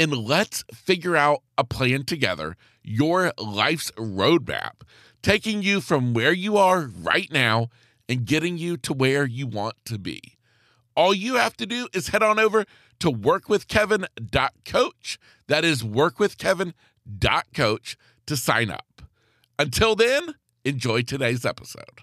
and let's figure out a plan together, your life's roadmap, taking you from where you are right now and getting you to where you want to be. All you have to do is head on over to workwithkevin.coach. That is workwithkevin.coach to sign up. Until then, enjoy today's episode.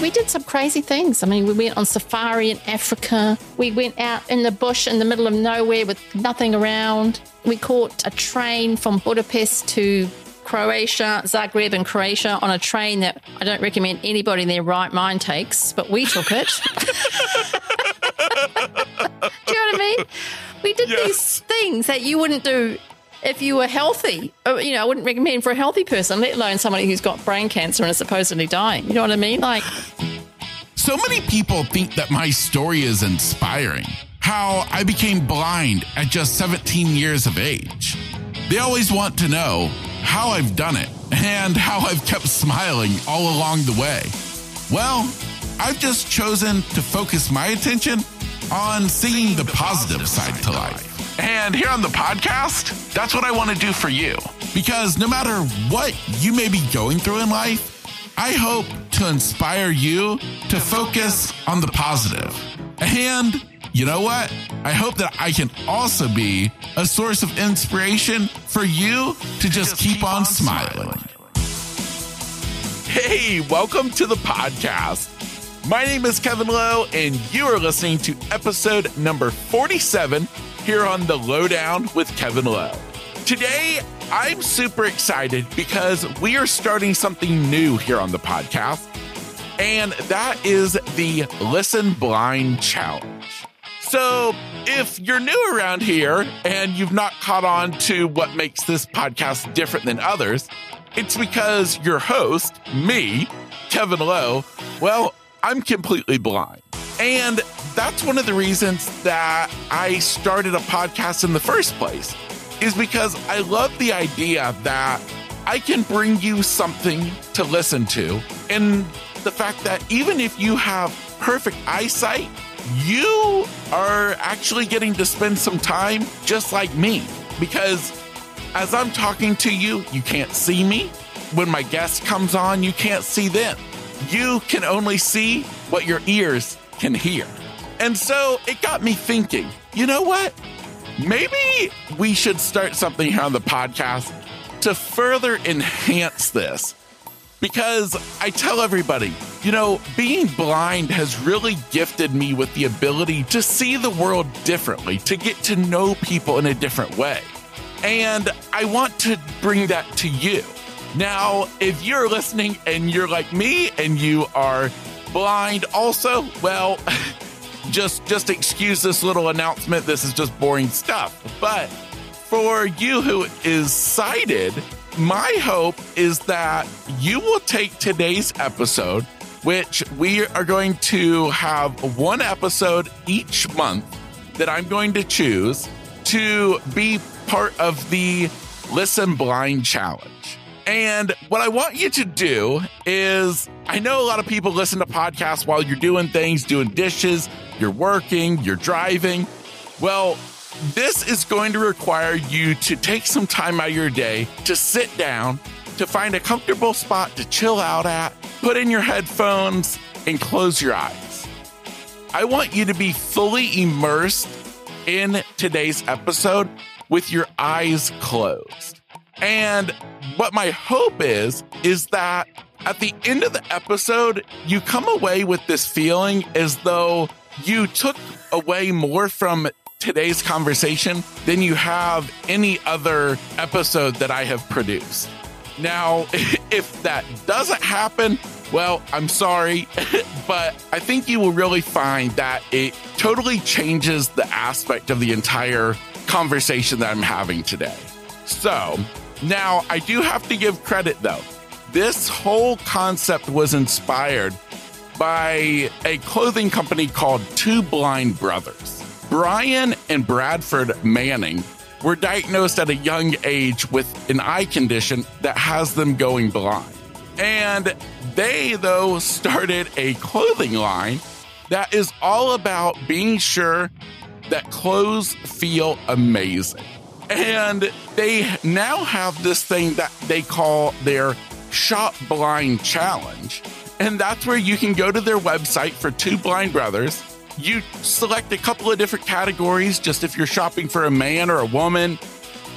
We did some crazy things. I mean, we went on safari in Africa. We went out in the bush in the middle of nowhere with nothing around. We caught a train from Budapest to Croatia, Zagreb, and Croatia on a train that I don't recommend anybody in their right mind takes, but we took it. do you know what I mean? We did Yes. these things that you wouldn't do if you were healthy. Uh, You know, I wouldn't recommend for a healthy person, let alone somebody who's got brain cancer and is supposedly dying. You know what I mean? Like, So many people think that my story is inspiring. How I became blind at just 17 years of age. They always want to know how I've done it and how I've kept smiling all along the way. Well, I've just chosen to focus my attention on seeing the positive side to life. And here on the podcast, that's what I want to do for you. Because no matter what you may be going through in life, I hope to inspire you to focus on the positive. And you know what? I hope that I can also be a source of inspiration for you to just keep on smiling. Hey, welcome to the podcast. My name is Kevin Lowe, and you are listening to episode number 47 here on The Lowe Down with Kevin Lowe. Today, I'm super excited because we are starting something new here on the podcast, and that is the Listen Blind Challenge. So, if you're new around here and you've not caught on to what makes this podcast different than others, it's because your host, me, Kevin Lowe, well, I'm completely blind. And that's one of the reasons that I started a podcast in the first place, is because I love the idea that I can bring you something to listen to. And the fact that even if you have perfect eyesight, you are actually getting to spend some time just like me. Because as I'm talking to you, you can't see me. When my guest comes on, you can't see them. You can only see what your ears can hear. And so it got me thinking, you know what? Maybe we should start something here on the podcast to further enhance this. Because I tell everybody, you know, being blind has really gifted me with the ability to see the world differently, to get to know people in a different way. And I want to bring that to you. Now, if you're listening and you're like me and you are blind also, well, just just excuse this little announcement. This is just boring stuff. But for you who is sighted, my hope is that you will take today's episode, which we are going to have one episode each month that I'm going to choose to be part of the Listen Blind Challenge. And what I want you to do is I know a lot of people listen to podcasts while you're doing things, doing dishes, you're working, you're driving. Well, this is going to require you to take some time out of your day to sit down, to find a comfortable spot to chill out at, put in your headphones, and close your eyes. I want you to be fully immersed in today's episode with your eyes closed. And what my hope is, is that at the end of the episode, you come away with this feeling as though you took away more from today's conversation than you have any other episode that I have produced. Now, if that doesn't happen, well, I'm sorry, but I think you will really find that it totally changes the aspect of the entire conversation that I'm having today. So now I do have to give credit though. This whole concept was inspired by a clothing company called Two Blind Brothers. Bryan and Bradford Manning were diagnosed at a young age with an eye condition that has them going blind. And they, though, started a clothing line that is all about being sure that clothes feel amazing. And they now have this thing that they call their Shop Blind Challenge. And that's where you can go to their website for Two Blind Brothers. You select a couple of different categories, just if you're shopping for a man or a woman,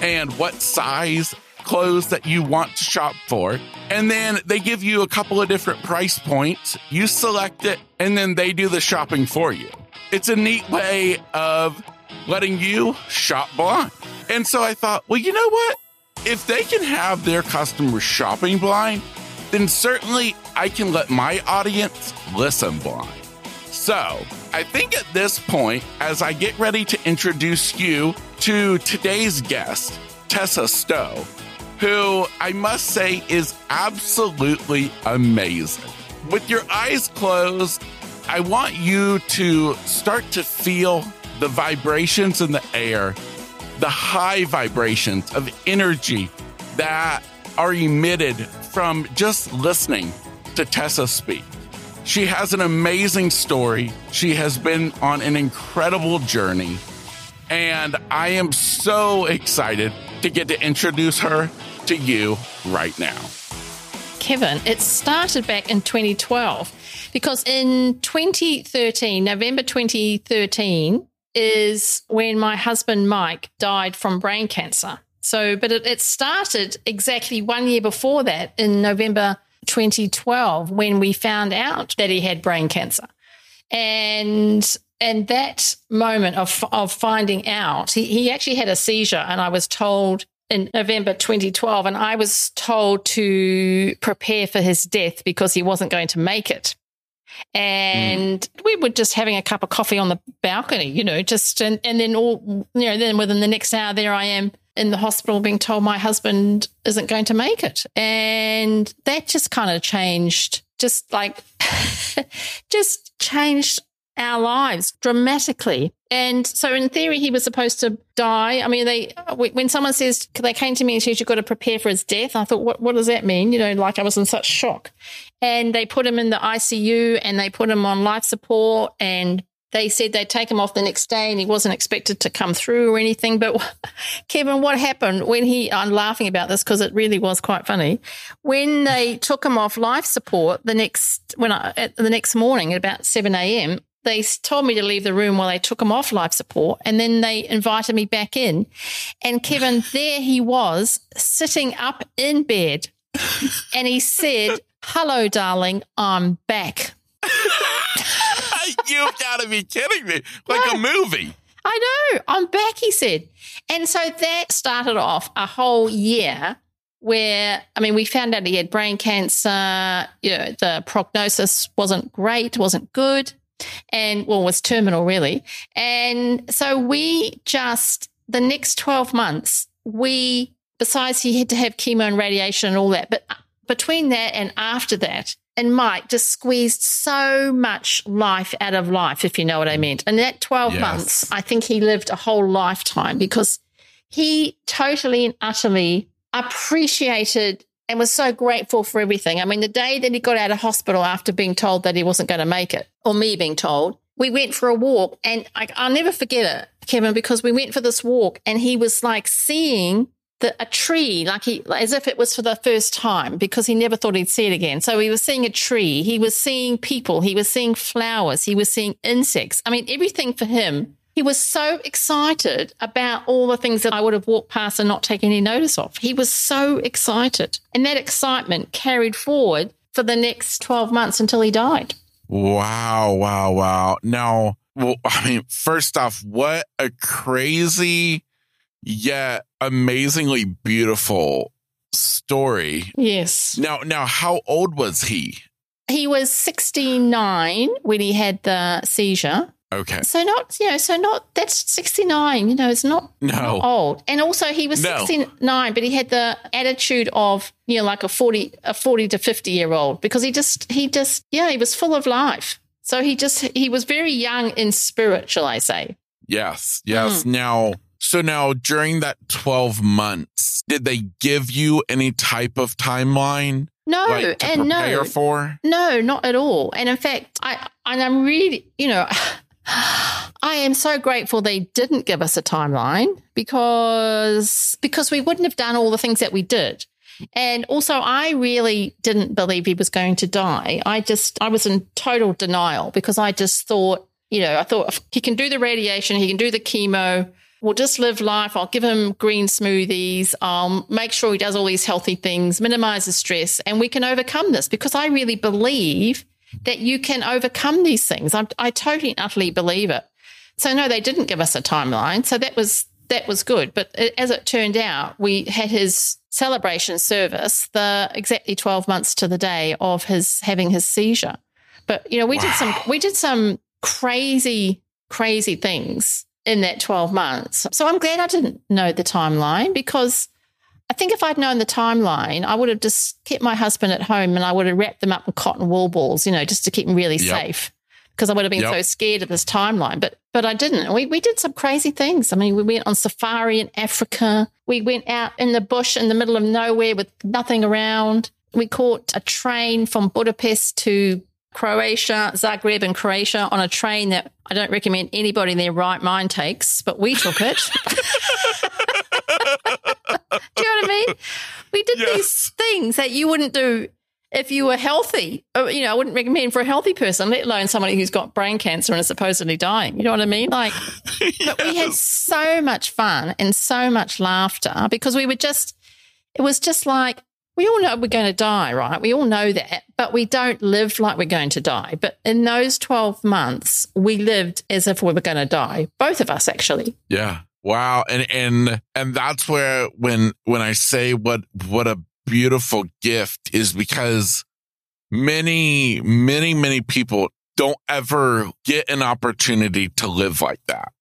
and what size clothes that you want to shop for. And then they give you a couple of different price points. You select it, and then they do the shopping for you. It's a neat way of letting you shop blind. And so I thought, well, you know what? If they can have their customers shopping blind, then certainly I can let my audience listen blind. So I think at this point, as I get ready to introduce you to today's guest, Tessa Stowe, who I must say is absolutely amazing. With your eyes closed, I want you to start to feel the vibrations in the air, the high vibrations of energy that are emitted from just listening to Tessa speak. She has an amazing story. She has been on an incredible journey. And I am so excited to get to introduce her to you right now. Kevin, it started back in 2012 because in 2013, November 2013, is when my husband Mike died from brain cancer. So, but it, it started exactly one year before that in November 2012 when we found out that he had brain cancer. And and that moment of of finding out, he, he actually had a seizure, and I was told in November 2012, and I was told to prepare for his death because he wasn't going to make it. And mm. we were just having a cup of coffee on the balcony, you know, just and, and then all you know, then within the next hour there I am in the hospital being told my husband isn't going to make it. And that just kind of changed, just like, just changed our lives dramatically. And so, in theory, he was supposed to die. I mean, they when someone says they came to me and said you've got to prepare for his death, I thought, what what does that mean? You know, like I was in such shock. And they put him in the ICU and they put him on life support and they said they'd take him off the next day and he wasn't expected to come through or anything. But Kevin, what happened when he, I'm laughing about this because it really was quite funny. When they took him off life support the next, when I, at the next morning at about 7 a.m., they told me to leave the room while they took him off life support and then they invited me back in. And Kevin, there he was sitting up in bed and he said, Hello, darling, I'm back. You've got to be kidding me. Like no, a movie. I know. I'm back, he said. And so that started off a whole year where, I mean, we found out he had brain cancer. You know, the prognosis wasn't great, wasn't good, and well, was terminal really. And so we just, the next 12 months, we, besides he had to have chemo and radiation and all that, but between that and after that, and Mike just squeezed so much life out of life, if you know what I meant. And that 12 yes. months, I think he lived a whole lifetime because he totally and utterly appreciated and was so grateful for everything. I mean, the day that he got out of hospital after being told that he wasn't going to make it, or me being told, we went for a walk and I, I'll never forget it, Kevin, because we went for this walk and he was like seeing the, a tree, like he, as if it was for the first time, because he never thought he'd see it again. So he was seeing a tree, he was seeing people, he was seeing flowers, he was seeing insects. I mean, everything for him. He was so excited about all the things that I would have walked past and not taken any notice of. He was so excited. And that excitement carried forward for the next 12 months until he died. Wow, wow, wow. Now, well, I mean, first off, what a crazy yet amazingly beautiful story. Yes. Now, now, how old was he? He was 69 when he had the seizure. Okay. So not, you know, so not that's 69, you know, it's not, No. not old. And also he was No. 69, but he had the attitude of, you know, like a 40 a 40 to 50 year old because he just he just yeah, he was full of life. So he just he was very young in spirit, shall I say. Yes. Yes. Mm. Now, so now during that 12 months, did they give you any type of timeline No, like and no. for? No, not at all. And in fact, I and I'm really, you know, I am so grateful they didn't give us a timeline because because we wouldn't have done all the things that we did. And also I really didn't believe he was going to die. I just I was in total denial because I just thought, you know, I thought he can do the radiation, he can do the chemo, we'll just live life. I'll give him green smoothies. I'll make sure he does all these healthy things, minimize the stress, and we can overcome this because I really believe that you can overcome these things. I, I totally and utterly believe it. So no, they didn't give us a timeline. So that was that was good. But it, as it turned out, we had his celebration service the exactly 12 months to the day of his having his seizure. But you know, we did some we did some crazy crazy things in that 12 months. So I'm glad I didn't know the timeline because I think if I'd known the timeline, I would have just kept my husband at home and I would have wrapped them up in cotton wool balls, you know, just to keep him really Yep. safe. Because I would have been Yep. so scared of this timeline, but but I didn't. We we did some crazy things. I mean, we went on safari in Africa. We went out in the bush in the middle of nowhere with nothing around. We caught a train from Budapest to Croatia, Zagreb and Croatia on a train that I don't recommend anybody in their right mind takes, but we took it. do you know what I mean? We did Yes. these things that you wouldn't do if you were healthy. Uh, You know, I wouldn't recommend for a healthy person, let alone somebody who's got brain cancer and is supposedly dying. You know what I mean? Like, but we had so much fun and so much laughter because we were just, it was just like, we all know we're going to die, right? We all know that, but we don't live like we're going to die. But in those 12 months, we lived as if we were going to die. Both of us, actually. Yeah. Wow. And and and that's where when when I say what what a beautiful gift is because many many many people don't ever get an opportunity to live like that.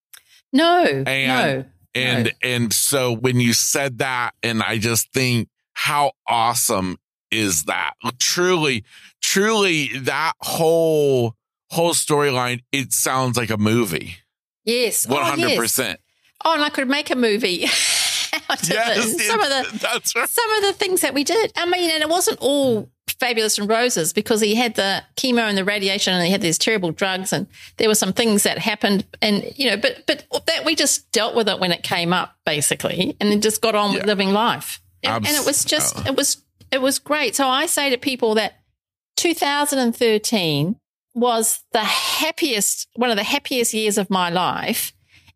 No, And- no. And No. and so when you said that and I just think how awesome is that? Truly truly that whole whole storyline it sounds like a movie. Yes. Oh, one hundred percent. Oh, and I could make a movie out of Yes. Some of the that's right. some of the things that we did. I mean, and it wasn't all fabulous and roses because he had the chemo and the radiation and he had these terrible drugs and there were some things that happened and you know, but but that we just dealt with it when it came up basically and then just got on with living life. And, and it was just Abs- it was it was great. So I say to people that 2013 was the happiest one of the happiest years of my life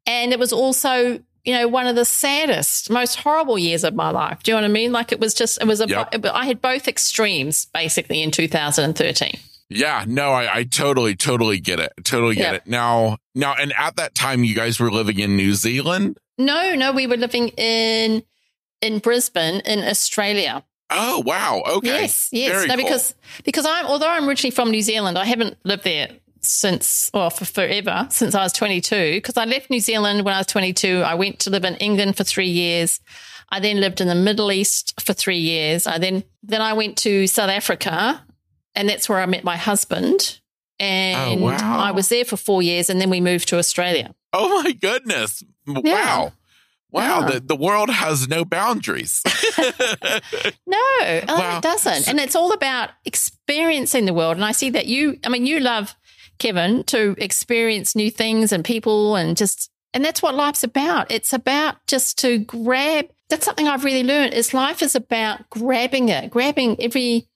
and it was also you know one of the saddest most horrible years of my life do you know what i mean like it was just it was a Yep. i had both extremes basically in 2013 Yeah, no, I, I totally, totally get it. Totally get Yeah. it. Now, now, and at that time, you guys were living in New Zealand. no no we were living in in brisbane in australia Oh, wow. Okay. Yes, yes. Very no, cool. because because I'm although I'm originally from New Zealand, I haven't lived there since well for forever since I was 22. Because I left New Zealand when I was 22. I went to live in England for three years. I then lived in the Middle East for three years. I then then I went to South Africa, and that's where I met my husband. Oh, and Oh, wow. I was there for four years, and then we moved to Australia. oh my goodness. Wow. Yeah. Wow. Yeah. The, the world has no boundaries. No, oh, Wow. it doesn't. And it's all about experiencing the world. And I see that you, I mean, you love, Kevin, to experience new things and people and just, and that's what life's about. It's about just to grab, that's something I've really learned is life is about grabbing it, grabbing every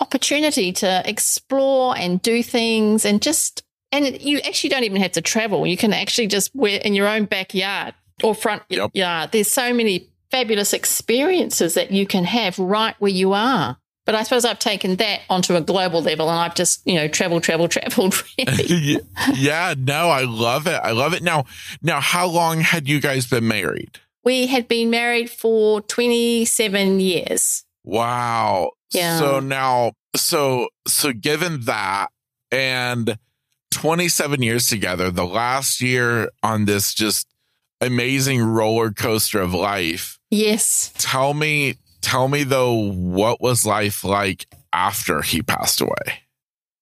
opportunity to explore and do things and just, and you actually don't even have to travel. You can actually just wear in your own backyard or front Yep. yard. There's so many fabulous experiences that you can have right where you are. But I suppose I've taken that onto a global level and I've just, you know, traveled, traveled, traveled. Really. yeah. No, I love it. I love it. Now, now, how long had you guys been married? we had been married for 27 years. Wow. Yeah. So now, so, so given that, and 27 years together, the last year on this just amazing roller coaster of life. Yes. Tell me, tell me though, what was life like after he passed away?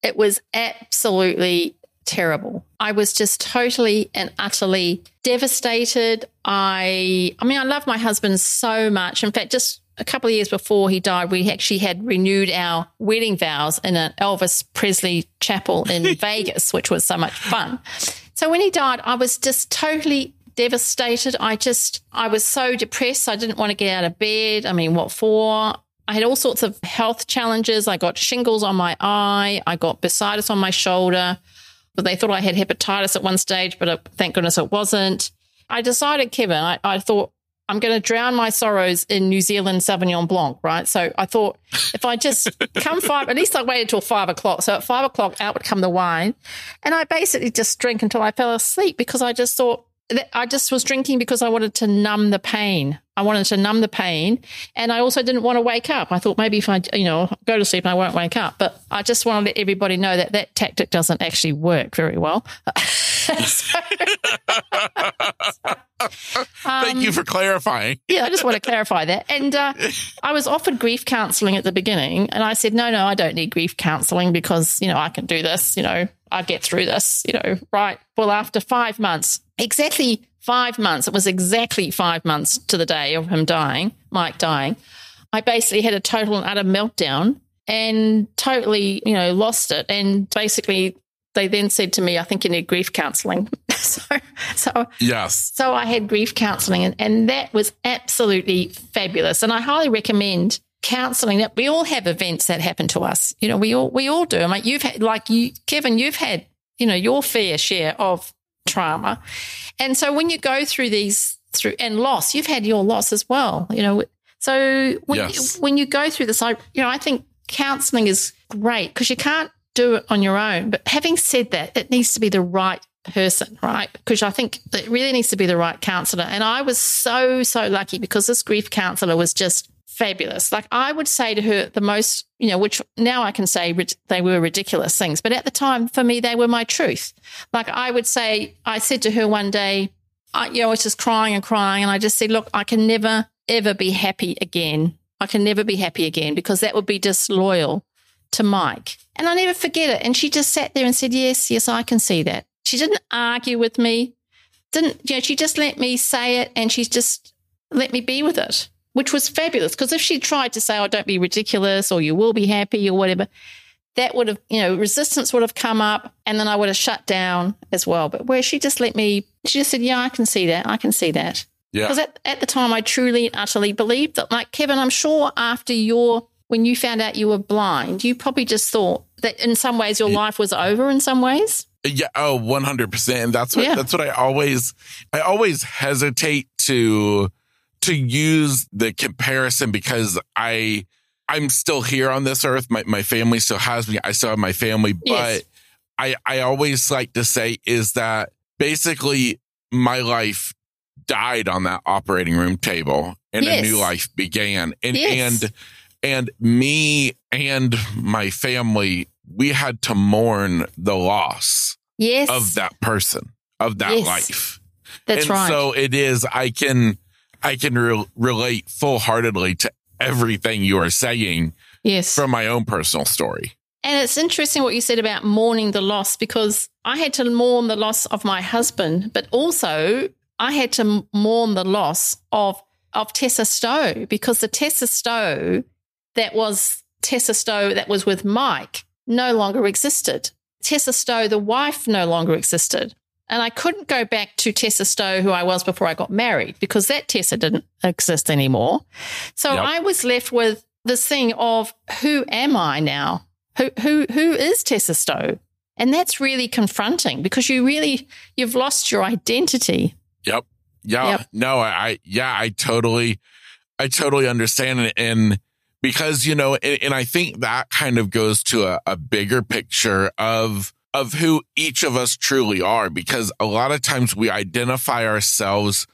It was absolutely terrible. I was just totally and utterly devastated. I I mean I love my husband so much. In fact, just a couple of years before he died, we actually had renewed our wedding vows in an Elvis Presley chapel in Vegas, which was so much fun. So when he died, I was just totally devastated. I just, I was so depressed. I didn't want to get out of bed. I mean, what for? I had all sorts of health challenges. I got shingles on my eye. I got bursitis on my shoulder. But they thought I had hepatitis at one stage, but uh, thank goodness it wasn't. I decided, Kevin, I, I thought I'm going to drown my sorrows in New Zealand Sauvignon Blanc, right? So I thought if I just come five, at least I waited till five o'clock. So at five o'clock, out would come the wine. And I basically just drink until I fell asleep because I just thought, I just was drinking because I wanted to numb the pain. I wanted to numb the pain. And I also didn't want to wake up. I thought maybe if I, you know, go to sleep, and I won't wake up. But I just want to let everybody know that that tactic doesn't actually work very well. so, Thank you for clarifying. yeah, I just want to clarify that. And uh, I was offered grief counseling at the beginning. And I said, no, no, I don't need grief counseling because, you know, I can do this. You know, I get through this, you know, right. Well, after five months, exactly five months, it was exactly five months to the day of him dying, Mike dying. I basically had a total and utter meltdown and totally, you know, lost it. And basically, they then said to me, I think you need grief counseling. so, so, yes. So I had grief counseling, and, and that was absolutely fabulous. And I highly recommend counseling that we all have events that happen to us. You know, we all, we all do. I mean, you've had, like you, Kevin, you've had, you know, your fair share of trauma. And so when you go through these through and loss, you've had your loss as well, you know. So when, Yes. you, when you go through this, I, you know, I think counseling is great because you can't do it on your own. But having said that, it needs to be the right person, right? Because I think it really needs to be the right counselor. And I was so, so lucky because this grief counselor was just fabulous. Like I would say to her the most, you know, which now I can say they were ridiculous things, but at the time for me, they were my truth. Like I would say, I said to her one day, I, you know, I was just crying and crying. And I just said, look, I can never, ever be happy again. I can never be happy again because that would be disloyal to Mike. And I never forget it. And she just sat there and said, yes, yes, I can see that. She didn't argue with me. Didn't, you know, she just let me say it and she's just let me be with it, which was fabulous. Because if she tried to say, oh, don't be ridiculous or you will be happy or whatever, that would have, you know, resistance would have come up and then I would have shut down as well. But where she just let me, she just said, yeah, I can see that. I can see that. Yeah. Because at, at the time, I truly and utterly believed that, like Kevin, I'm sure after your, when you found out you were blind, you probably just thought that in some ways your life was over in some ways. Yeah, oh, 100%. That's what Yeah. that's what I always I always hesitate to to use the comparison because I I'm still here on this earth. My my family still has me. I still have my family, but Yes. I I always like to say is that basically my life died on that operating room table and Yes. a new life began. And Yes. and and me and my family we had to mourn the loss Yes. of that person of that life That's and right. so it is i can i can re- relate full-heartedly to everything you are saying yes. from my own personal story And it's interesting what you said about mourning the loss because I had to mourn the loss of my husband, but also I had to mourn the loss of of Tessa Stowe because the Tessa Stowe that was Tessa Stowe that was with Mike no longer existed. Tessa Stowe, the wife, no longer existed. And I couldn't go back to Tessa Stowe, who I was before I got married, because that Tessa didn't exist anymore. So Yep. I was left with this thing of who am I now? Who who who is Tessa Stowe? And that's really confronting because you really you've lost your identity. Yep. Yeah. Yep. No, I, I, yeah, I totally, I totally understand it. And because, you know, and, and I think that kind of goes to a, a bigger picture of, of who each of us truly are, because a lot of times we identify ourselves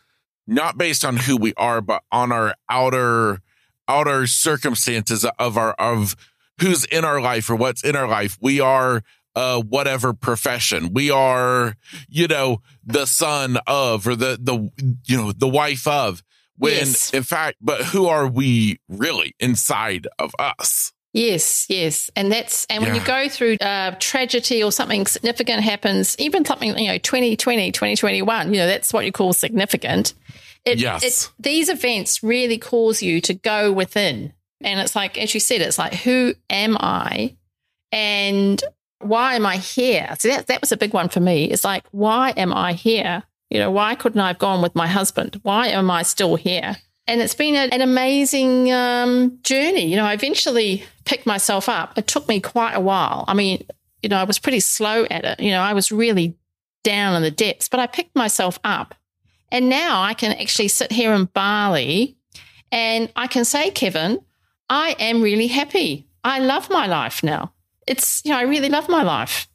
not based on who we are, but on our outer, outer circumstances of our, of who's in our life or what's in our life. We are uh, whatever profession. We are, you know, the son of, or the, the, you know, the wife of when Yes. in fact, but who are we really inside of us? Yes, yes. And that's, and when you go through uh, tragedy or something significant happens, even something, you know, 2020, 2021, you know, that's what you call significant. It, Yes. it- these events really cause you to go within. And it's like, as you said, it's like, who am I? And why am I here? So that, that was a big one for me. It's like, why am I here? You know, why couldn't I have gone with my husband? Why am I still here? And it's been a, an amazing um, journey. You know, I eventually picked myself up. It took me quite a while. I mean, you know, I was pretty slow at it. You know, I was really down in the depths, but I picked myself up. And now I can actually sit here in Bali and I can say, Kevin, I am really happy. I love my life now. It's, you know, I really love my life.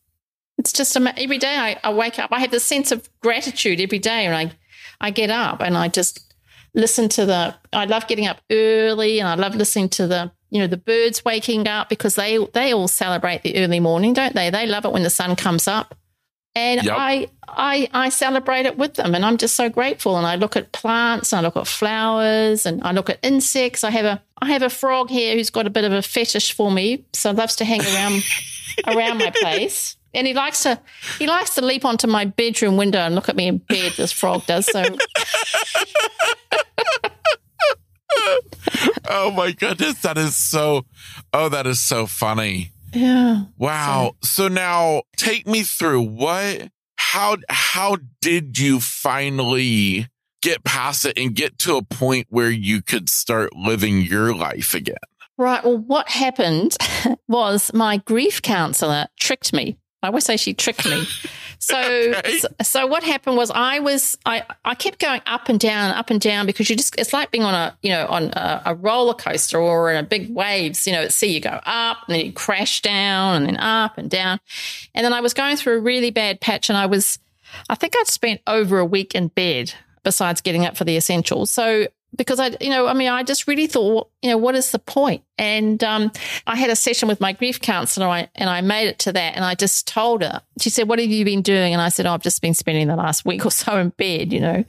It's just every day I, I wake up, I have this sense of gratitude every day. And I, I get up and I just listen to the, I love getting up early and I love listening to the, you know, the birds waking up because they, they all celebrate the early morning, don't they? They love it when the sun comes up. And Yep. I, I, I celebrate it with them, and I'm just so grateful. And I look at plants, and I look at flowers, and I look at insects. I have a, I have a frog here who's got a bit of a fetish for me, so loves to hang around, around my place. And he likes to, he likes to leap onto my bedroom window and look at me in bed. This frog does so. Oh my goodness. That is so, oh, that is so funny. Yeah. Wow. So now take me through what, how, how did you finally get past it and get to a point where you could start living your life again? Right. Well, what happened was my grief counselor tricked me. I always say she tricked me. So, Okay. so, so what happened was I was I I kept going up and down, up and down because you just it's like being on a you know on a, a roller coaster or in a big waves. You know, at sea you go up and then you crash down and then up and down, and then I was going through a really bad patch, and I was I think I'd spent over a week in bed besides getting up for the essentials. So because I, you know, I mean, I just really thought, you know, what is the point? And um, I had a session with my grief counselor, I- and I made it to that, and I just told her. She said, "What have you been doing?" And I said, "Oh, I've just been spending the last week or so in bed, you know."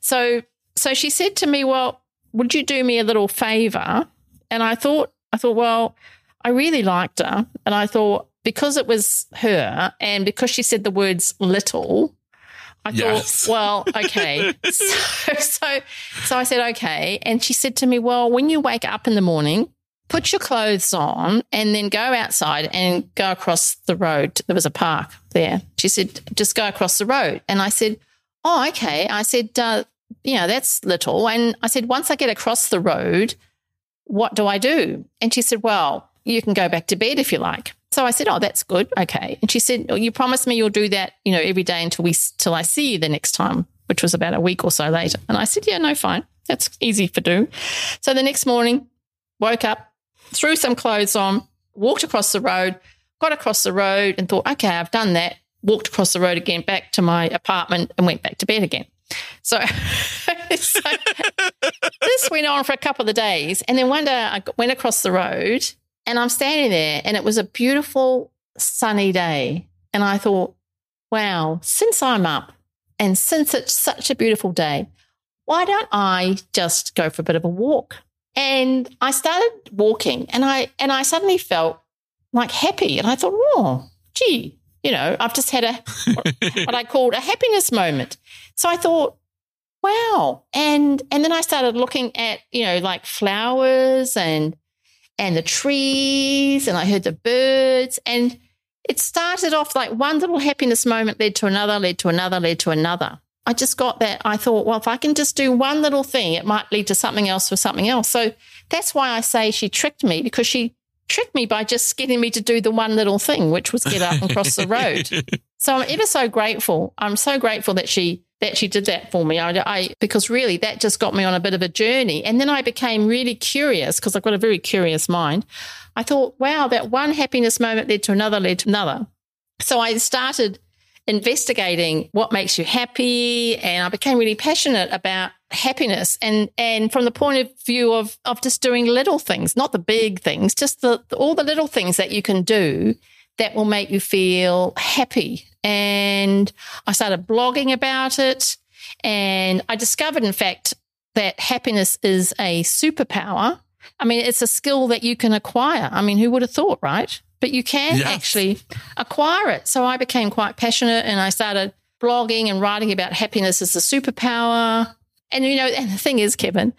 So, so she said to me, "Well, would you do me a little favor?" And I thought, I thought, well, I really liked her, and I thought because it was her, and because she said the words "little." I Yes. thought, well, okay. so, so, so I said, okay. And she said to me, well, when you wake up in the morning, put your clothes on and then go outside and go across the road. There was a park there. She said, just go across the road. And I said, oh, okay. I said, uh, you know, that's little. And I said, once I get across the road, what do I do? And she said, well, you can go back to bed if you like. So I said, "Oh, that's good. Okay." And she said, oh, "You promised me you'll do that, you know, every day until we till I see you the next time, which was about a week or so later." And I said, "Yeah, no, fine. That's easy for do." So the next morning, woke up, threw some clothes on, walked across the road, got across the road, and thought, "Okay, I've done that." Walked across the road again, back to my apartment, and went back to bed again. So, so this went on for a couple of days. And then one day I went across the road and I'm standing there and it was a beautiful sunny day. And I thought, wow, since I'm up and since it's such a beautiful day, why don't I just go for a bit of a walk? And I started walking and I and I suddenly felt like happy. And I thought, oh, gee, you know, I've just had a what I called a happiness moment. So I thought, wow. And and then I started looking at, you know, like flowers and and the trees and I heard the birds and it started off like one little happiness moment led to another, led to another, led to another. I just got that. I thought, well, if I can just do one little thing, it might lead to something else or something else. So that's why I say she tricked me because she tricked me by just getting me to do the one little thing, which was get up and cross the road. So I'm ever so grateful. I'm so grateful that she that she did that for me. I, I because really that just got me on a bit of a journey, and then I became really curious because I've got a very curious mind. I thought, wow, that one happiness moment led to another, led to another. So I started investigating what makes you happy, and I became really passionate about happiness and and from the point of view of of just doing little things, not the big things, just the all the little things that you can do that will make you feel happy. And I started blogging about it. And I discovered, in fact, that happiness is a superpower. I mean, it's a skill that you can acquire. I mean, who would have thought, right? But you can Yes. actually acquire it. So I became quite passionate and I started blogging and writing about happiness as a superpower. And, you know, and the thing is, Kevin,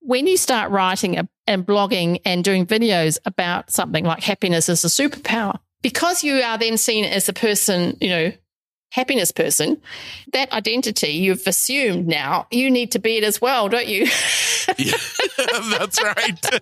when you start writing and blogging and doing videos about something like happiness as a superpower, because you are then seen as a person, you know, happiness person, that identity you've assumed now, you need to be it as well, don't you? Yeah, that's right.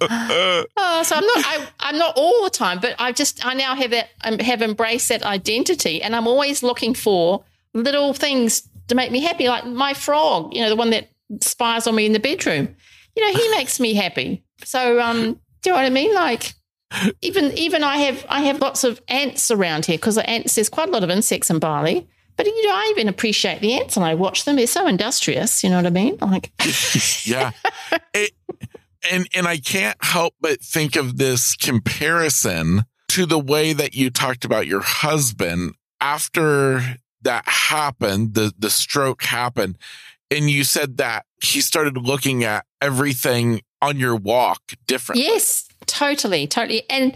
oh, so I'm not, I, I'm not all the time, but I just, I now have that, um, have embraced that identity and I'm always looking for little things to make me happy. Like my frog, you know, the one that spies on me in the bedroom, you know, he makes me happy. So, um, do you know what I mean? Like, even even I have I have lots of ants around here because the ants there's quite a lot of insects in Bali. But you know, I even appreciate the ants and I watch them. They're so industrious. You know what I mean? Like, yeah. It, and and I can't help but think of this comparison to the way that you talked about your husband after that happened, the the stroke happened, and you said that he started looking at everything on your walk differently. yes, totally, totally, and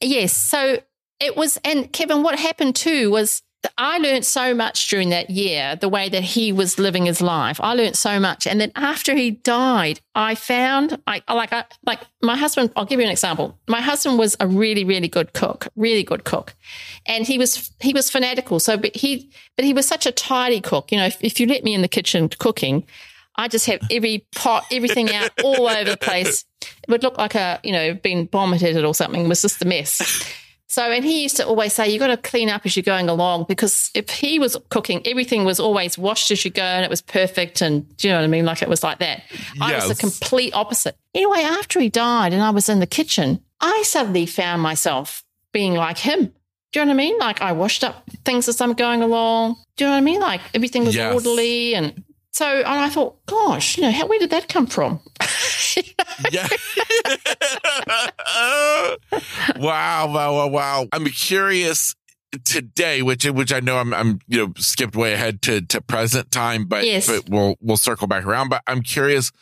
yes. So it was. And Kevin, what happened too was I learned so much during that year, the way that he was living his life. I learned so much, and then after he died, I found I like I like my husband. I'll give you an example. My husband was a really, really good cook, really good cook, and he was he was fanatical. So, but he but he was such a tidy cook. You know, if, if you let me in the kitchen cooking. I just have every pot, everything out all over the place. It would look like a, you know, been vomited or something. It was just a mess. So, and he used to always say, you've got to clean up as you're going along because if he was cooking, everything was always washed as you go and it was perfect. And do you know what I mean? Like it was like that. I was the complete opposite. Anyway, after he died and I was in the kitchen, I suddenly found myself being like him. Do you know what I mean? Like I washed up things as I'm going along. Do you know what I mean? Like everything was Yes. orderly and so, and I thought, gosh, you know, how, where did that come from? Yeah. wow, wow, wow, wow. I'm curious today, which which I know I'm I'm you know skipped way ahead to to present time, but Yes. but we'll we'll circle back around. But I'm curious,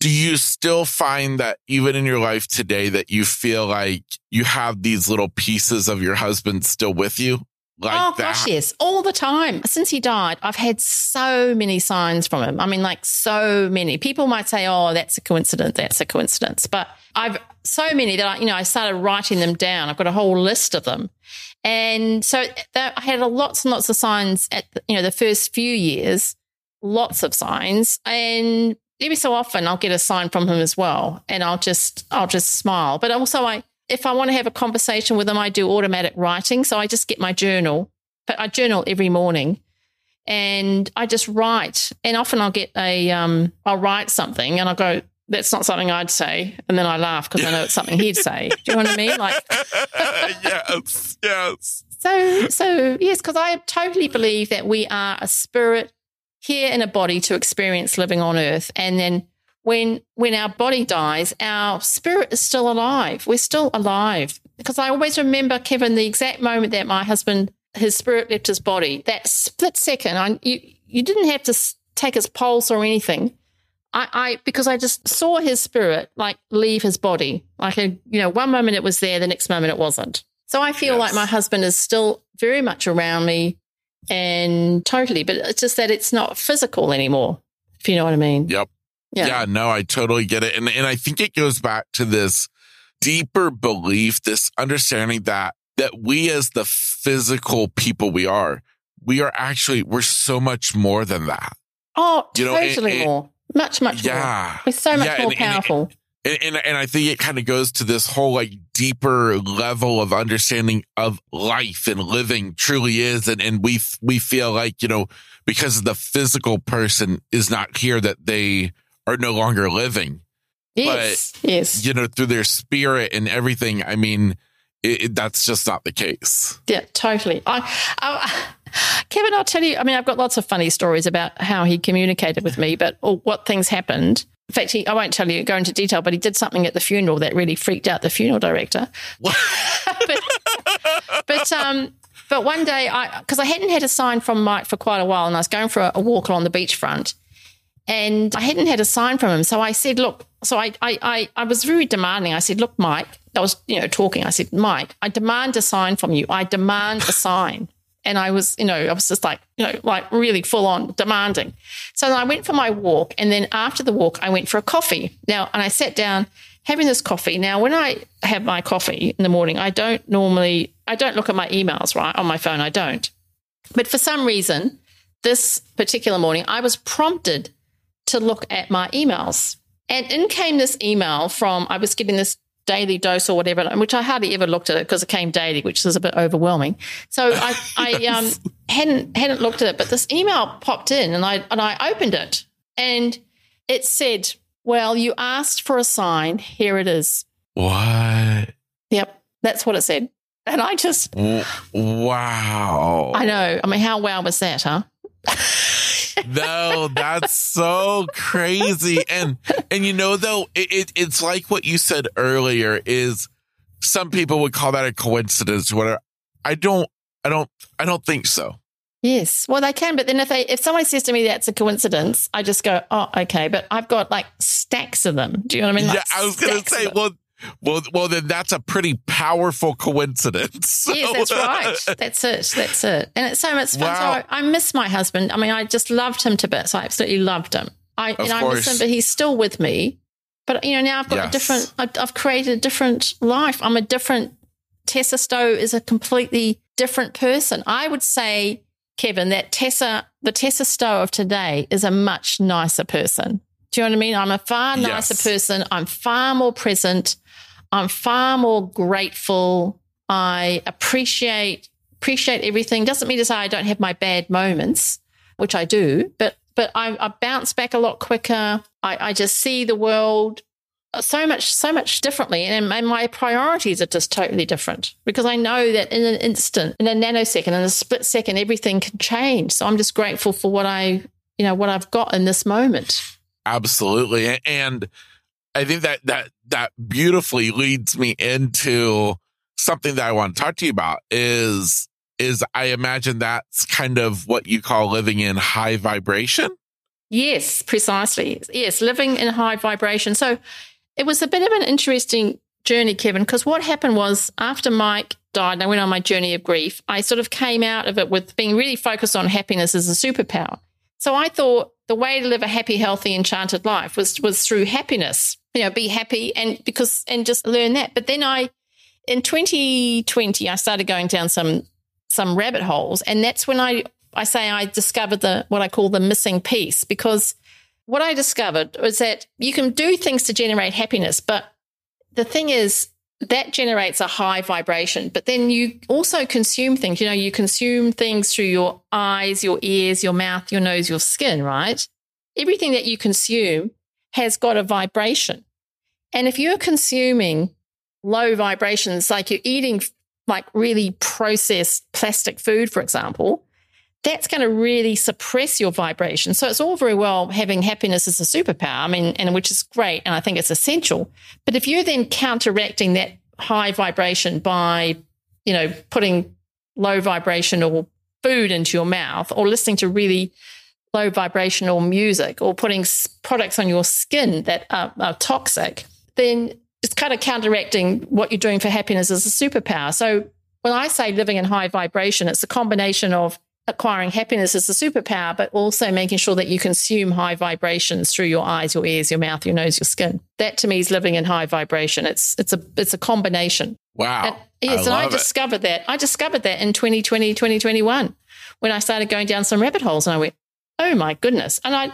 do you still find that even in your life today that you feel like you have these little pieces of your husband still with you? Like oh that? gosh, yes, all the time. Since he died, I've had so many signs from him. I mean, like so many. People might say, "Oh, that's a coincidence. That's a coincidence," but I've so many that I, you know, I started writing them down. I've got a whole list of them, and so that, I had a lots and lots of signs at you know the first few years, lots of signs, and every so often I'll get a sign from him as well, and I'll just I'll just smile. But also I if I want to have a conversation with them, I do automatic writing. So I just get my journal, but I journal every morning and I just write. And often I'll get a, um, I'll write something and I'll go, that's not something I'd say. And then I laugh because I know it's something he'd say. Do you know what I mean? Like, yes, yes. so, so yes, because I totally believe that we are a spirit here in a body to experience living on earth. And then when when our body dies, our spirit is still alive. We're still alive. Because I always remember, Kevin, the exact moment that my husband, his spirit left his body, that split second, I, you, you didn't have to take his pulse or anything. I, I because I just saw his spirit like leave his body. Like a, you know, one moment it was there, the next moment it wasn't. So I feel Yes. like my husband is still very much around me and totally, but it's just that it's not physical anymore. If you know what I mean. Yep. Yeah. no, I totally get it. And and I think it goes back to this deeper belief, this understanding that that we as the physical people we are, we are actually we're so much more than that. Oh, You know, totally it- more. Much, much more. Yeah. We're so much Yeah, more and- and- powerful. And, and and I think it kind of goes to this whole like deeper level of understanding of life and living truly is. And, and we, we feel like, you know, because the physical person is not here that they are no longer living. yes. yes. you know, through their spirit and everything. I mean, it, it- that's just not the case. Yeah, totally. I, I, Kevin, I'll tell you. I mean, I've got lots of funny stories about how he communicated with me, but or what things happened. In fact, he, I won't tell you, go into detail, but he did something at the funeral that really freaked out the funeral director. but, but, um, but one day, I because I hadn't had a sign from Mike for quite a while, and I was going for a, a walk along the beachfront, and I hadn't had a sign from him. So I said, "Look," so I, I, I, I was very demanding. I said, "Look, Mike," I was, you know, talking. I said, "Mike, I demand a sign from you. I demand a sign." And I was, you know, I was just like, you know, like really full on demanding. So I went for my walk. And then after the walk, I went for a coffee. Now, and I sat down having this coffee. Now, when I have my coffee in the morning, I don't normally, I don't look at my emails, right? On my phone, I don't. But for some reason, this particular morning, I was prompted to look at my emails. And in came this email from, I was getting this daily dose or whatever, which I hardly ever looked at it because it came daily, which is a bit overwhelming. So I, I um, hadn't hadn't looked at it, but this email popped in and I and I opened it and it said, Well, you asked for a sign, here it is. What? Yep, that's what it said. And I just Wow. I know. I mean, how wow was that, huh? no, that's so crazy. And and you know though, it, it, it's like what you said earlier is some people would call that a coincidence, whatever. I don't I don't I don't think so. Yes. Well they can, but then if they if someone says to me that's a coincidence, I just go, Oh, okay. But I've got like stacks of them. Do you know what I mean? Like yeah, I was gonna say, well well, well, then that's a pretty powerful coincidence. Yes, that's right. That's it. That's it. And it's so much fun. Wow. So I, I, miss my husband. I mean, I just loved him to bits. I absolutely loved him. I of and course. I miss him, but he's still with me. But you know, now I've got yes. a different. I've, I've created a different life. I'm a different. Tessa Stowe is a completely different person. I would say, Kevin, that Tessa, the Tessa Stowe of today, is a much nicer person. Do you know what I mean? I'm a far nicer yes. person. I'm far more present. I'm far more grateful. I appreciate appreciate everything. Doesn't mean to say I don't have my bad moments, which I do, but but I, I bounce back a lot quicker. I, I, just see the world so much so much differently, and, and my priorities are just totally different because I know that in an instant, in a nanosecond, in a split second, everything can change. So I'm just grateful for what I you know what I've got in this moment. Absolutely, and I think that that that beautifully leads me into something that I want to talk to you about is is I imagine that's kind of what you call living in high vibration. Yes, precisely. Yes, living in high vibration. So it was a bit of an interesting journey, Kevin, because what happened was after Mike died and I went on my journey of grief, I sort of came out of it with being really focused on happiness as a superpower. So I thought the way to live a happy, healthy, enchanted life was was through happiness. You know, be happy and because and just learn that. But then I in 2020 I started going down some some rabbit holes and that's when I I say I discovered the what I call the missing piece because what I discovered was that you can do things to generate happiness, but the thing is that generates a high vibration. But then you also consume things. You know, you consume things through your eyes, your ears, your mouth, your nose, your skin, right? Everything that you consume has got a vibration. And if you're consuming low vibrations, like you're eating like really processed plastic food, for example, that's going to really suppress your vibration. So it's all very well having happiness as a superpower. I mean, and which is great. And I think it's essential. But if you're then counteracting that high vibration by, you know, putting low vibrational food into your mouth or listening to really low vibrational music or putting products on your skin that are, are toxic, then it's kind of counteracting what you're doing for happiness as a superpower. So when I say living in high vibration, it's a combination of acquiring happiness as a superpower, but also making sure that you consume high vibrations through your eyes, your ears, your mouth, your nose, your skin. That to me is living in high vibration. It's it's a it's a combination. Wow. And, yes, I and I discovered it. that. I discovered that in 2020, 2021 when I started going down some rabbit holes and I went, "Oh my goodness." And I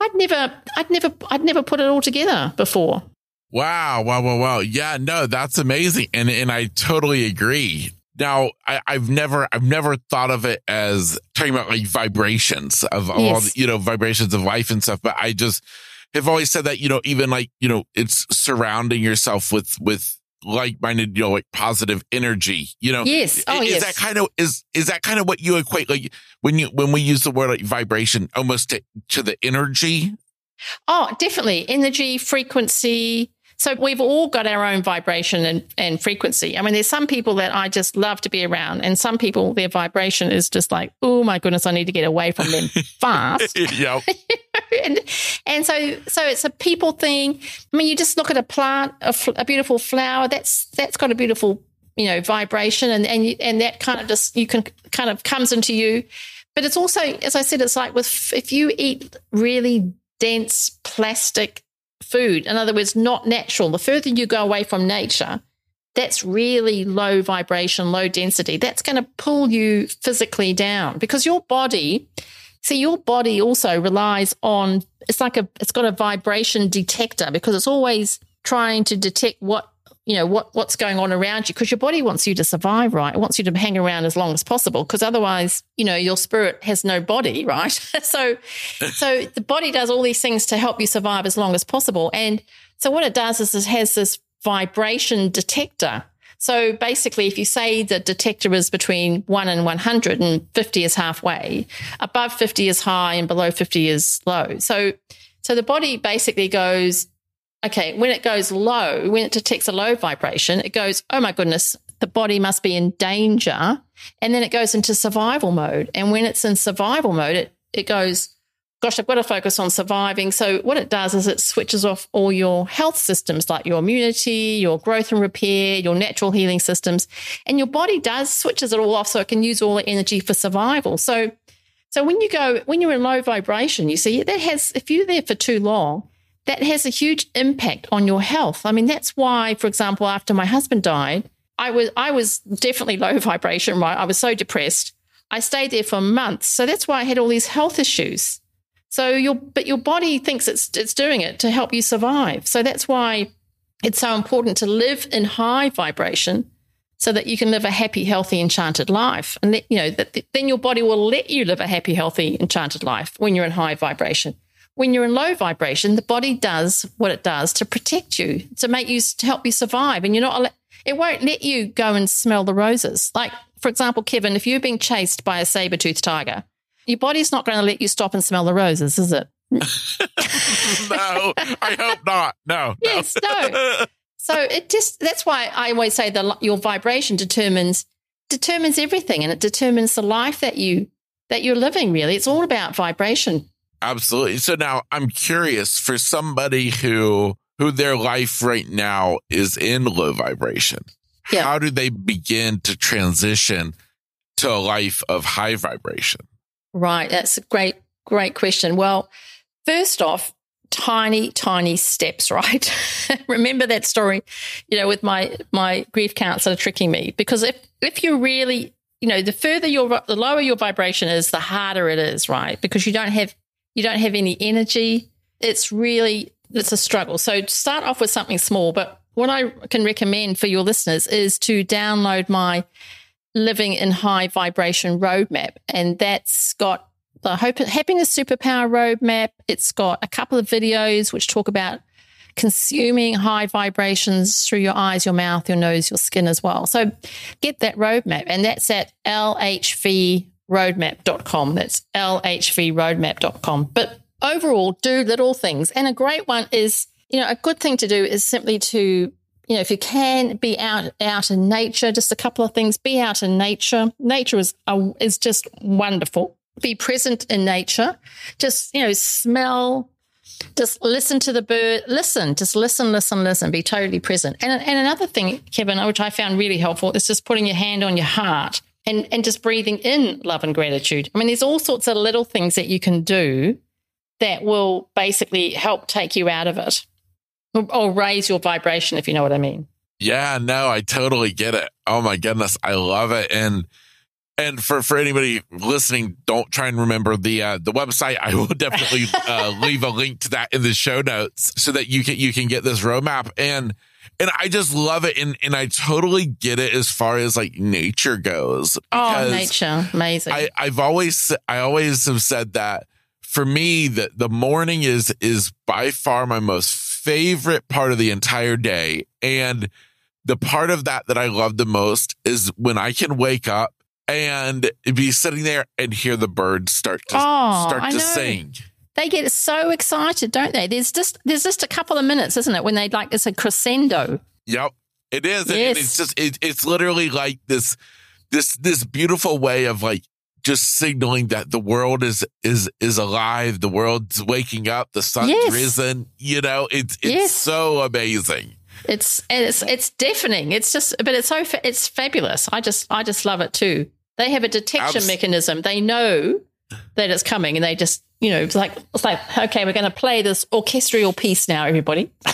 I'd never I'd never I'd never put it all together before. Wow, wow, wow, wow. Yeah, no, that's amazing. And and I totally agree. Now, I, have never, I've never thought of it as talking about like vibrations of yes. all, the, you know, vibrations of life and stuff. But I just have always said that, you know, even like, you know, it's surrounding yourself with, with like-minded, you know, like positive energy, you know? Yes. Oh, is yes. that kind of, is, is that kind of what you equate? Like when you, when we use the word like vibration almost to, to the energy Oh, definitely. Energy, frequency. So we've all got our own vibration and, and frequency. I mean, there's some people that I just love to be around, and some people, their vibration is just like, oh my goodness, I need to get away from them fast. yep. and, and so, so it's a people thing. I mean, you just look at a plant, a, fl- a beautiful flower. That's that's got a beautiful, you know, vibration, and and and that kind of just you can kind of comes into you. But it's also, as I said, it's like with if you eat really dense plastic food, in other words, not natural, the further you go away from nature, that's really low vibration, low density. That's going to pull you physically down because your body, see, your body also relies on, it's like a, it's got a vibration detector because it's always trying to detect what you know what what's going on around you because your body wants you to survive right? It wants you to hang around as long as possible because otherwise you know your spirit has no body right? So so the body does all these things to help you survive as long as possible. And so what it does is it has this vibration detector. So basically if you say the detector is between 1 and 100 and 50 is halfway above 50 is high and below 50 is low. So so the body basically goes okay, when it goes low, when it detects a low vibration, it goes, oh my goodness, the body must be in danger. And then it goes into survival mode. And when it's in survival mode, it, it goes, gosh, I've got to focus on surviving. So what it does is it switches off all your health systems like your immunity, your growth and repair, your natural healing systems. And your body does switches it all off so it can use all the energy for survival. So so when you go when you're in low vibration, you see that has if you're there for too long, that has a huge impact on your health. I mean, that's why, for example, after my husband died, I was I was definitely low vibration, right? I was so depressed. I stayed there for months. So that's why I had all these health issues. So your but your body thinks it's it's doing it to help you survive. So that's why it's so important to live in high vibration so that you can live a happy, healthy, enchanted life. And that, you know, that then your body will let you live a happy, healthy, enchanted life when you're in high vibration when you're in low vibration, the body does what it does to protect you, to make you, to help you survive. And you're not, it won't let you go and smell the roses. Like, for example, Kevin, if you're being chased by a saber toothed tiger, your body's not going to let you stop and smell the roses, is it? no, I hope not. No. Yes, no. So it just, that's why I always say that your vibration determines, determines everything and it determines the life that you, that you're living really. It's all about vibration. Absolutely. So now I'm curious for somebody who who their life right now is in low vibration. Yeah. How do they begin to transition to a life of high vibration? Right. That's a great, great question. Well, first off, tiny, tiny steps, right? Remember that story, you know, with my my grief counselor tricking me. Because if if you really, you know, the further your the lower your vibration is, the harder it is, right? Because you don't have you don't have any energy. It's really, it's a struggle. So start off with something small. But what I can recommend for your listeners is to download my Living in High Vibration Roadmap. And that's got the Happiness Superpower Roadmap. It's got a couple of videos which talk about consuming high vibrations through your eyes, your mouth, your nose, your skin as well. So get that roadmap. And that's at LHV roadmap.com. That's lhvroadmap.com. But overall, do little things. And a great one is, you know, a good thing to do is simply to, you know, if you can be out out in nature, just a couple of things. Be out in nature. Nature is uh, is just wonderful. Be present in nature. Just you know, smell. Just listen to the bird. Listen. Just listen, listen, listen. Be totally present. And and another thing, Kevin, which I found really helpful, is just putting your hand on your heart and, and just breathing in love and gratitude. I mean, there's all sorts of little things that you can do that will basically help take you out of it or, or raise your vibration, if you know what I mean. Yeah, no, I totally get it. Oh my goodness. I love it. And and for for anybody listening, don't try and remember the uh, the website. I will definitely uh, leave a link to that in the show notes so that you can you can get this roadmap. And and I just love it. And, and I totally get it as far as like nature goes. Oh, nature. Amazing. I, I've always, I always have said that for me, that the morning is, is by far my most favorite part of the entire day. And the part of that that I love the most is when I can wake up and be sitting there and hear the birds start to oh, start to sing. They get so excited, don't they? There's just there's just a couple of minutes, isn't it, when they like it's a crescendo. Yep, it is. And Yes. it's just it, it's literally like this this this beautiful way of like just signaling that the world is is is alive, the world's waking up, the sun's Yes. risen. You know, it's it's Yes. so amazing. It's it's it's deafening. It's just, but it's so fa- it's fabulous. I just I just love it too. They have a detection Abs- mechanism. They know that it's coming, and they just you know it's like it's like okay, we're going to play this orchestral piece now, everybody.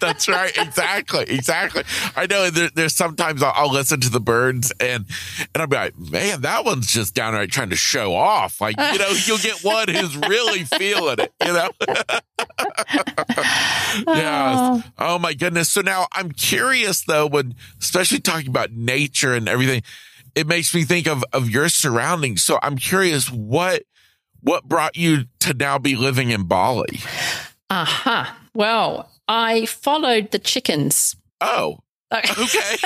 That's right. Exactly. Exactly. I know there, there's sometimes I'll, I'll listen to the birds and, and I'll be like, man, that one's just downright trying to show off. Like, you know, you'll get one who's really feeling it, you know? yes. Ah. Oh my goodness. So now I'm curious though, when, especially talking about nature and everything, it makes me think of, of your surroundings. So I'm curious what, what brought you to now be living in Bali? Aha. Well, I followed the chickens. Oh, okay.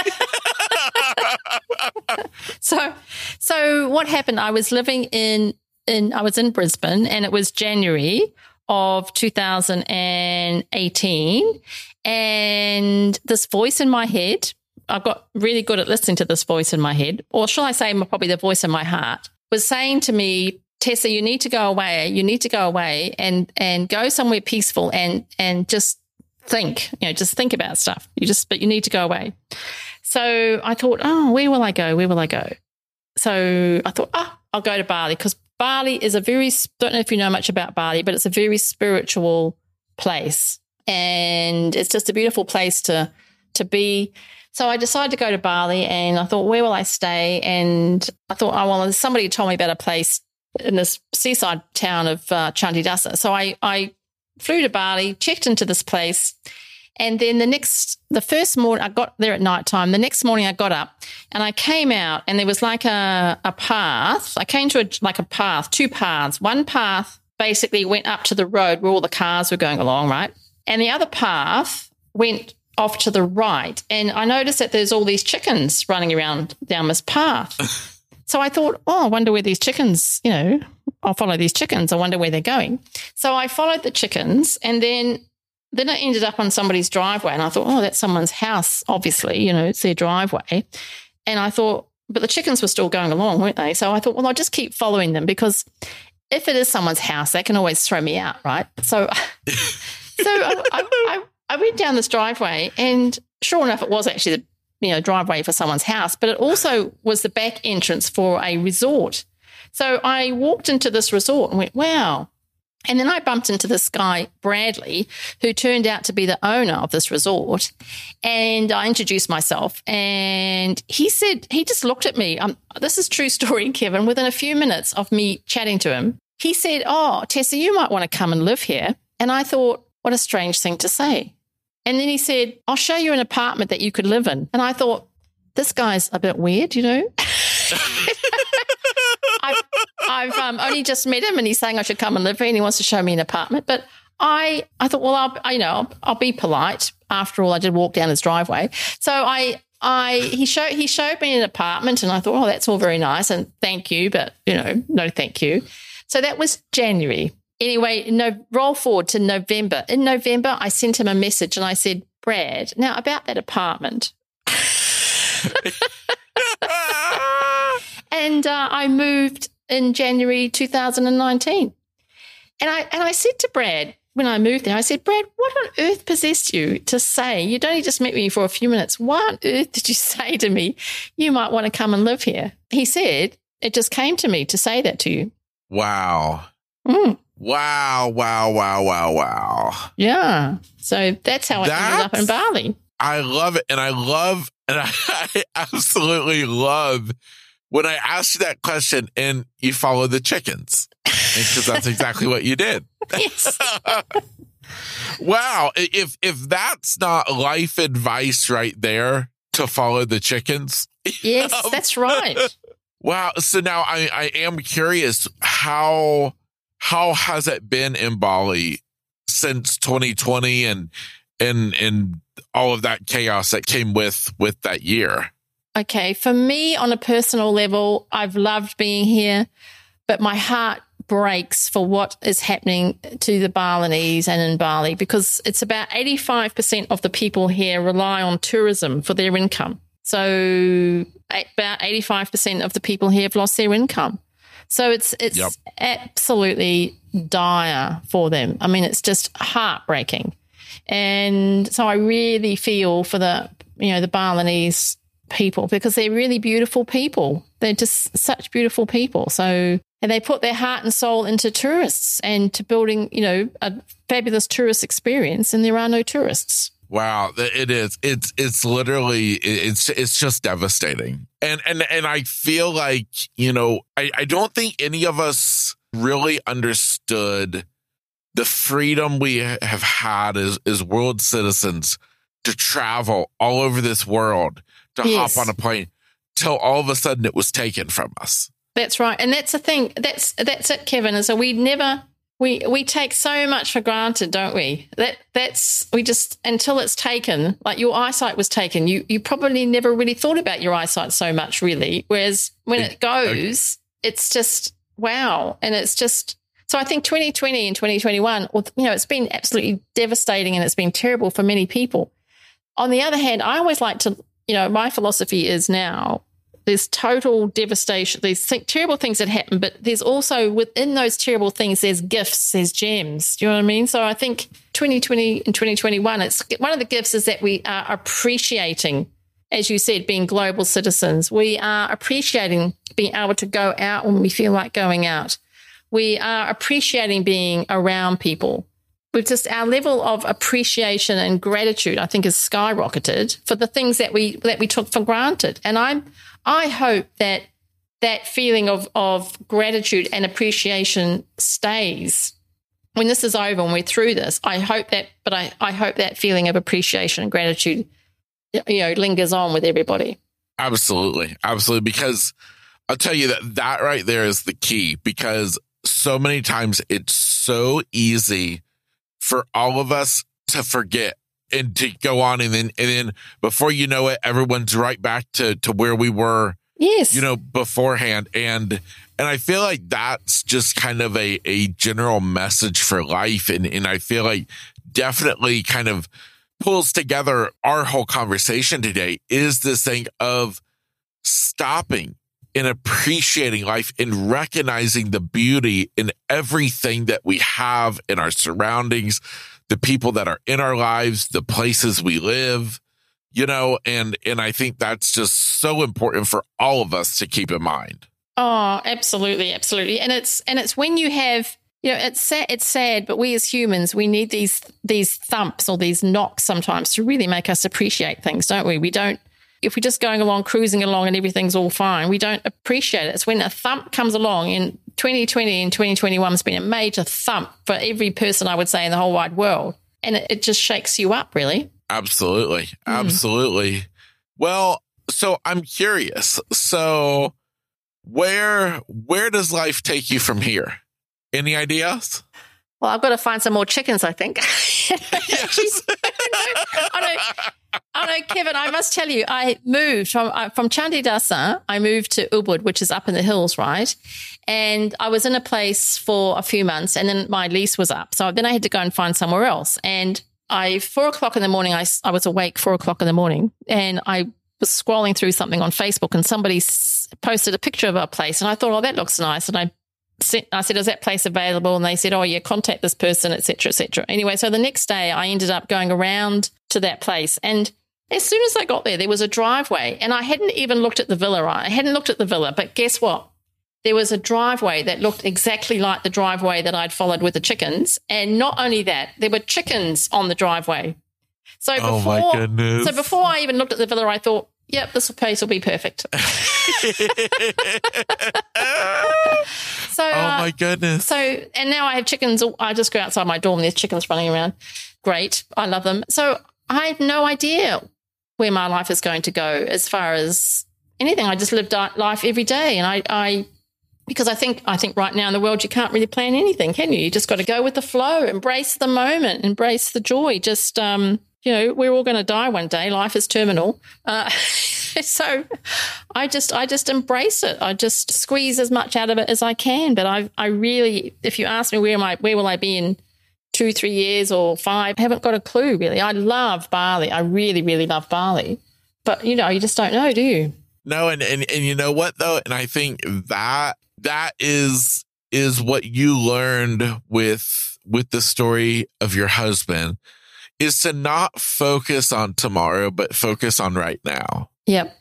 So, so what happened? I was living in in I was in Brisbane, and it was January of 2018, and this voice in my head. I got really good at listening to this voice in my head, or shall I say, probably the voice in my heart, was saying to me, "Tessa, you need to go away. You need to go away and and go somewhere peaceful and and just think. You know, just think about stuff. You just, but you need to go away." So I thought, oh, where will I go? Where will I go? So I thought, ah, I'll go to Bali because Bali is a very, don't know if you know much about Bali, but it's a very spiritual place. And it's just a beautiful place to, to be. So I decided to go to Bali and I thought, where will I stay? And I thought, oh, well, somebody told me about a place in this seaside town of uh, Chandidasa. So I, I flew to Bali, checked into this place. And then the next, the first morning, I got there at night time. The next morning, I got up and I came out, and there was like a, a path. I came to a, like a path, two paths. One path basically went up to the road where all the cars were going along, right? And the other path went off to the right. And I noticed that there's all these chickens running around down this path. so I thought, oh, I wonder where these chickens, you know, I'll follow these chickens. I wonder where they're going. So I followed the chickens and then then I ended up on somebody's driveway and I thought, oh, that's someone's house, obviously, you know, it's their driveway. And I thought, but the chickens were still going along, weren't they? So I thought, well, I'll just keep following them because if it is someone's house, they can always throw me out, right? So, so I, I, I, I went down this driveway and sure enough, it was actually the you know driveway for someone's house, but it also was the back entrance for a resort. So I walked into this resort and went, wow, and then I bumped into this guy, Bradley, who turned out to be the owner of this resort. And I introduced myself. And he said, he just looked at me. Um, this is true story, Kevin. Within a few minutes of me chatting to him, he said, Oh, Tessa, you might want to come and live here. And I thought, what a strange thing to say. And then he said, I'll show you an apartment that you could live in. And I thought, this guy's a bit weird, you know? I've, I've um, only just met him and he's saying I should come and live here and he wants to show me an apartment. But I, I thought, well, I'll, I, you know, I'll, I'll be polite. After all, I did walk down his driveway. So I, I, he showed, he showed me an apartment and I thought, oh, that's all very nice. And thank you, but you know, no, thank you. So that was January. Anyway, no, roll forward to November. In November, I sent him a message and I said, Brad, now about that apartment. and uh, I moved in January 2019. And I and I said to Brad when I moved there, I said, Brad, what on earth possessed you to say you'd only just met me for a few minutes? Why on earth did you say to me you might want to come and live here? He said, it just came to me to say that to you. Wow. Mm, Wow, wow, wow, wow, wow. yeah. So that's how I ended up in Bali. I love it. And I love, and I, I absolutely love when I asked you that question and you follow the chickens. Because that's exactly what you did. Yes. Wow. If, if that's not life advice right there to follow the chickens. yes, that's right. Wow. So now I, I am curious how, how has it been in Bali since 2020 and, and, and all of that chaos that came with, with that year? Okay, for me on a personal level, I've loved being here, but my heart breaks for what is happening to the Balinese and in Bali because it's about 85% of the people here rely on tourism for their income. So about 85% of the people here have lost their income. So it's it's yep. absolutely dire for them. I mean, it's just heartbreaking. And so I really feel for the you know the Balinese people because they're really beautiful people. They're just such beautiful people. So and they put their heart and soul into tourists and to building, you know, a fabulous tourist experience and there are no tourists. Wow, it is. It's it's literally it's it's just devastating. And and and I feel like, you know, I, I don't think any of us really understood the freedom we have had as, as world citizens to travel all over this world, to yes. hop on a plane, till all of a sudden it was taken from us. That's right. And that's the thing. That's that's it, Kevin, is that we never we we take so much for granted, don't we? That that's we just until it's taken, like your eyesight was taken, you you probably never really thought about your eyesight so much, really. Whereas when it goes, it's just wow. And it's just so I think 2020 and 2021, or you know, it's been absolutely devastating and it's been terrible for many people. On the other hand, I always like to, you know, my philosophy is now there's total devastation. There's th- terrible things that happen, but there's also within those terrible things, there's gifts, there's gems. Do you know what I mean? So I think 2020 and 2021, it's one of the gifts is that we are appreciating, as you said, being global citizens. We are appreciating being able to go out when we feel like going out. We are appreciating being around people. We've just our level of appreciation and gratitude, I think, has skyrocketed for the things that we that we took for granted. And I'm I hope that that feeling of, of gratitude and appreciation stays when this is over and we're through this. I hope that, but I, I hope that feeling of appreciation and gratitude, you know, lingers on with everybody. Absolutely. Absolutely. Because I'll tell you that that right there is the key because so many times it's so easy for all of us to forget and to go on and then and then before you know it everyone's right back to to where we were yes. you know beforehand. And and i feel like that's just kind of a a general message for life. And and i feel like definitely kind of pulls together our whole conversation today is this thing of stopping and appreciating life and recognizing the beauty in everything that we have in our surroundings the people that are in our lives, the places we live, you know, and, and I think that's just so important for all of us to keep in mind. Oh, absolutely. Absolutely. And it's, and it's when you have, you know, it's sad, it's sad, but we as humans, we need these, these thumps or these knocks sometimes to really make us appreciate things, don't we? We don't, if we're just going along, cruising along and everything's all fine, we don't appreciate it. It's when a thump comes along and 2020 and 2021 has been a major thump for every person, I would say, in the whole wide world. And it, it just shakes you up, really. Absolutely. Mm. Absolutely. Well, so I'm curious. So where where does life take you from here? Any ideas? Well, I've got to find some more chickens, I think. yes. I know, I know, Kevin, I must tell you, I moved from, uh, from Chandidasa, I moved to Ubud, which is up in the hills, right? And I was in a place for a few months and then my lease was up. So then I had to go and find somewhere else. And I, four o'clock in the morning, I, I was awake four o'clock in the morning and I was scrolling through something on Facebook and somebody posted a picture of a place and I thought, oh, that looks nice. And I I said, is that place available? And they said, oh, yeah, contact this person, etc., etc. Anyway, so the next day I ended up going around to that place. And as soon as I got there, there was a driveway. And I hadn't even looked at the villa. I hadn't looked at the villa. But guess what? There was a driveway that looked exactly like the driveway that I'd followed with the chickens. And not only that, there were chickens on the driveway. So oh, before, oh so before I even looked at the villa, I thought, yep, this place will be perfect. So, oh uh, my goodness. So, and now I have chickens. I just go outside my dorm. There's chickens running around. Great. I love them. So I have no idea where my life is going to go as far as anything. I just live life every day. And I, I, because I think, I think right now in the world, you can't really plan anything, can you? You just got to go with the flow, embrace the moment, embrace the joy. Just, um, you know, we're all going to die one day. Life is terminal. Uh, so I just I just embrace it. I just squeeze as much out of it as I can. But I I really, if you ask me where am I, where will I be in two, three years or five, I haven't got a clue really. I love Bali. I really, really love Bali. But you know, you just don't know, do you? No, and and, and you know what though? And I think that that is is what you learned with with the story of your husband is to not focus on tomorrow, but focus on right now. Yep.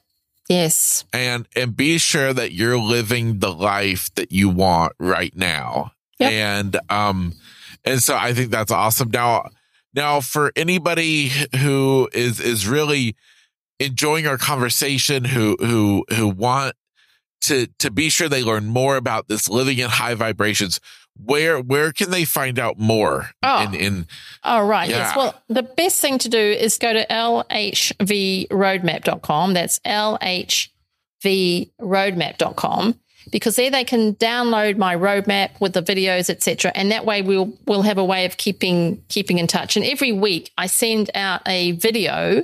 Yes. And and be sure that you're living the life that you want right now. Yep. And um and so I think that's awesome. Now now for anybody who is is really enjoying our conversation who who who want to to be sure they learn more about this living in high vibrations where where can they find out more oh. in, in oh right. Yeah. yes well the best thing to do is go to lhvroadmap.com that's lhvroadmap.com because there they can download my roadmap with the videos etc and that way we'll we'll have a way of keeping keeping in touch. And every week i send out a video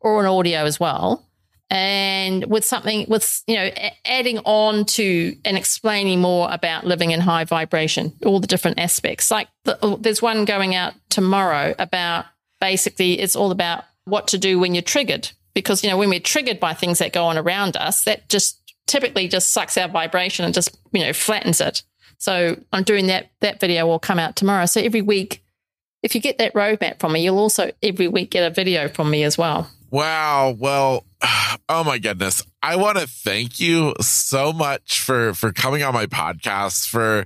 or an audio as well and with something with you know adding on to and explaining more about living in high vibration all the different aspects. Like the, oh, there's one going out tomorrow about basically it's all about what to do when you're triggered. Because you know when we're triggered by things that go on around us that just typically just sucks our vibration and just you know flattens it. So i'm doing that that video will come out tomorrow. So every week if you get that roadmap from me you'll also every week get a video from me as well Wow. Well, oh my goodness. I want to thank you so much for for coming on my podcast for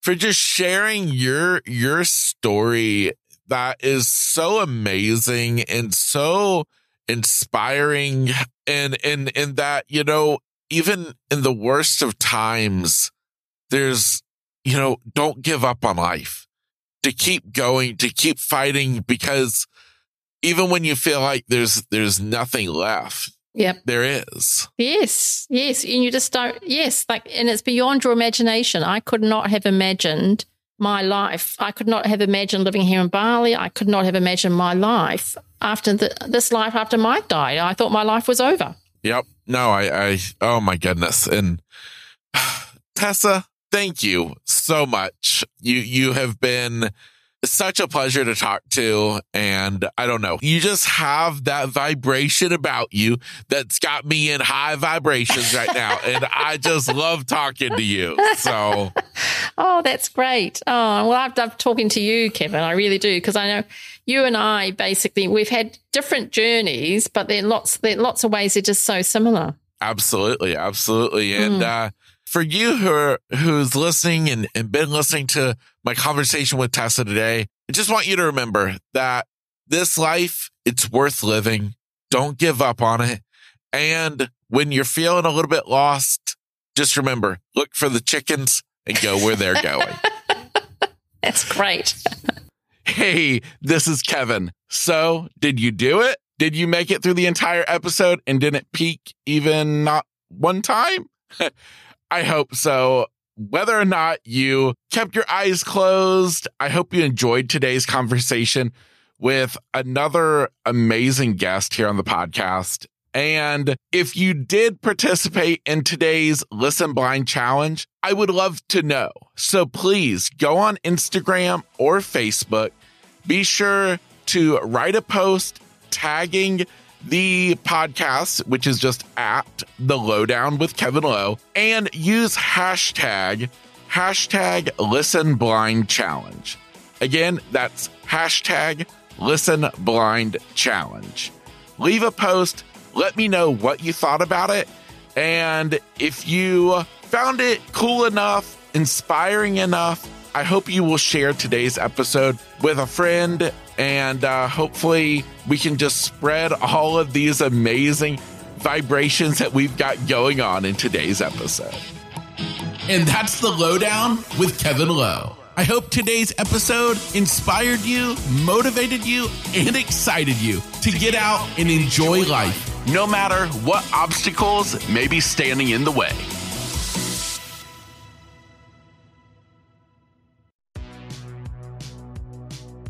for just sharing your your story that is so amazing and so inspiring and and and that you know even in the worst of times there's you know don't give up on life to keep going to keep fighting because even when you feel like there's there's nothing left Yep. There is. Yes. Yes. And you just don't, yes. Like, and it's beyond your imagination. I could not have imagined my life. I could not have imagined living here in Bali. I could not have imagined my life after the, this life after Mike died. I thought my life was over. Yep. No, I, I, oh my goodness. And Tessa, thank you so much. You, you have been, such a pleasure to talk to. And I don't know, you just have that vibration about you that's got me in high vibrations right now. and I just love talking to you. So, oh, that's great. Oh, well, I've loved talking to you, Kevin. I really do. Cause I know you and I basically, we've had different journeys, but there are lots, there are lots of ways they're just so similar. Absolutely. Absolutely. And, mm. uh, for you who are, who's listening and, and been listening to my conversation with Tessa today, I just want you to remember that this life, it's worth living. Don't give up on it. And when you're feeling a little bit lost, just remember, look for the chickens and go where they're going. That's great. hey, this is Kevin. So did you do it? Did you make it through the entire episode and didn't peek even not one time? I hope so. Whether or not you kept your eyes closed, I hope you enjoyed today's conversation with another amazing guest here on the podcast. And if you did participate in today's Listen Blind Challenge, I would love to know. So please go on Instagram or Facebook. Be sure to write a post tagging the podcast, which is just at the Lowe Down with Kevin Lowe, and use hashtag hashtag listen blind challenge. Again, that's hashtag listen blind challenge. Leave a post. Let me know what you thought about it. And if you found it cool enough, inspiring enough, I hope you will share today's episode with a friend and uh, hopefully we can just spread all of these amazing vibrations that we've got going on in today's episode. And that's the Lowe Down with Kevin Lowe. I hope today's episode inspired you, motivated you, and excited you to get out and enjoy life. No matter what obstacles may be standing in the way.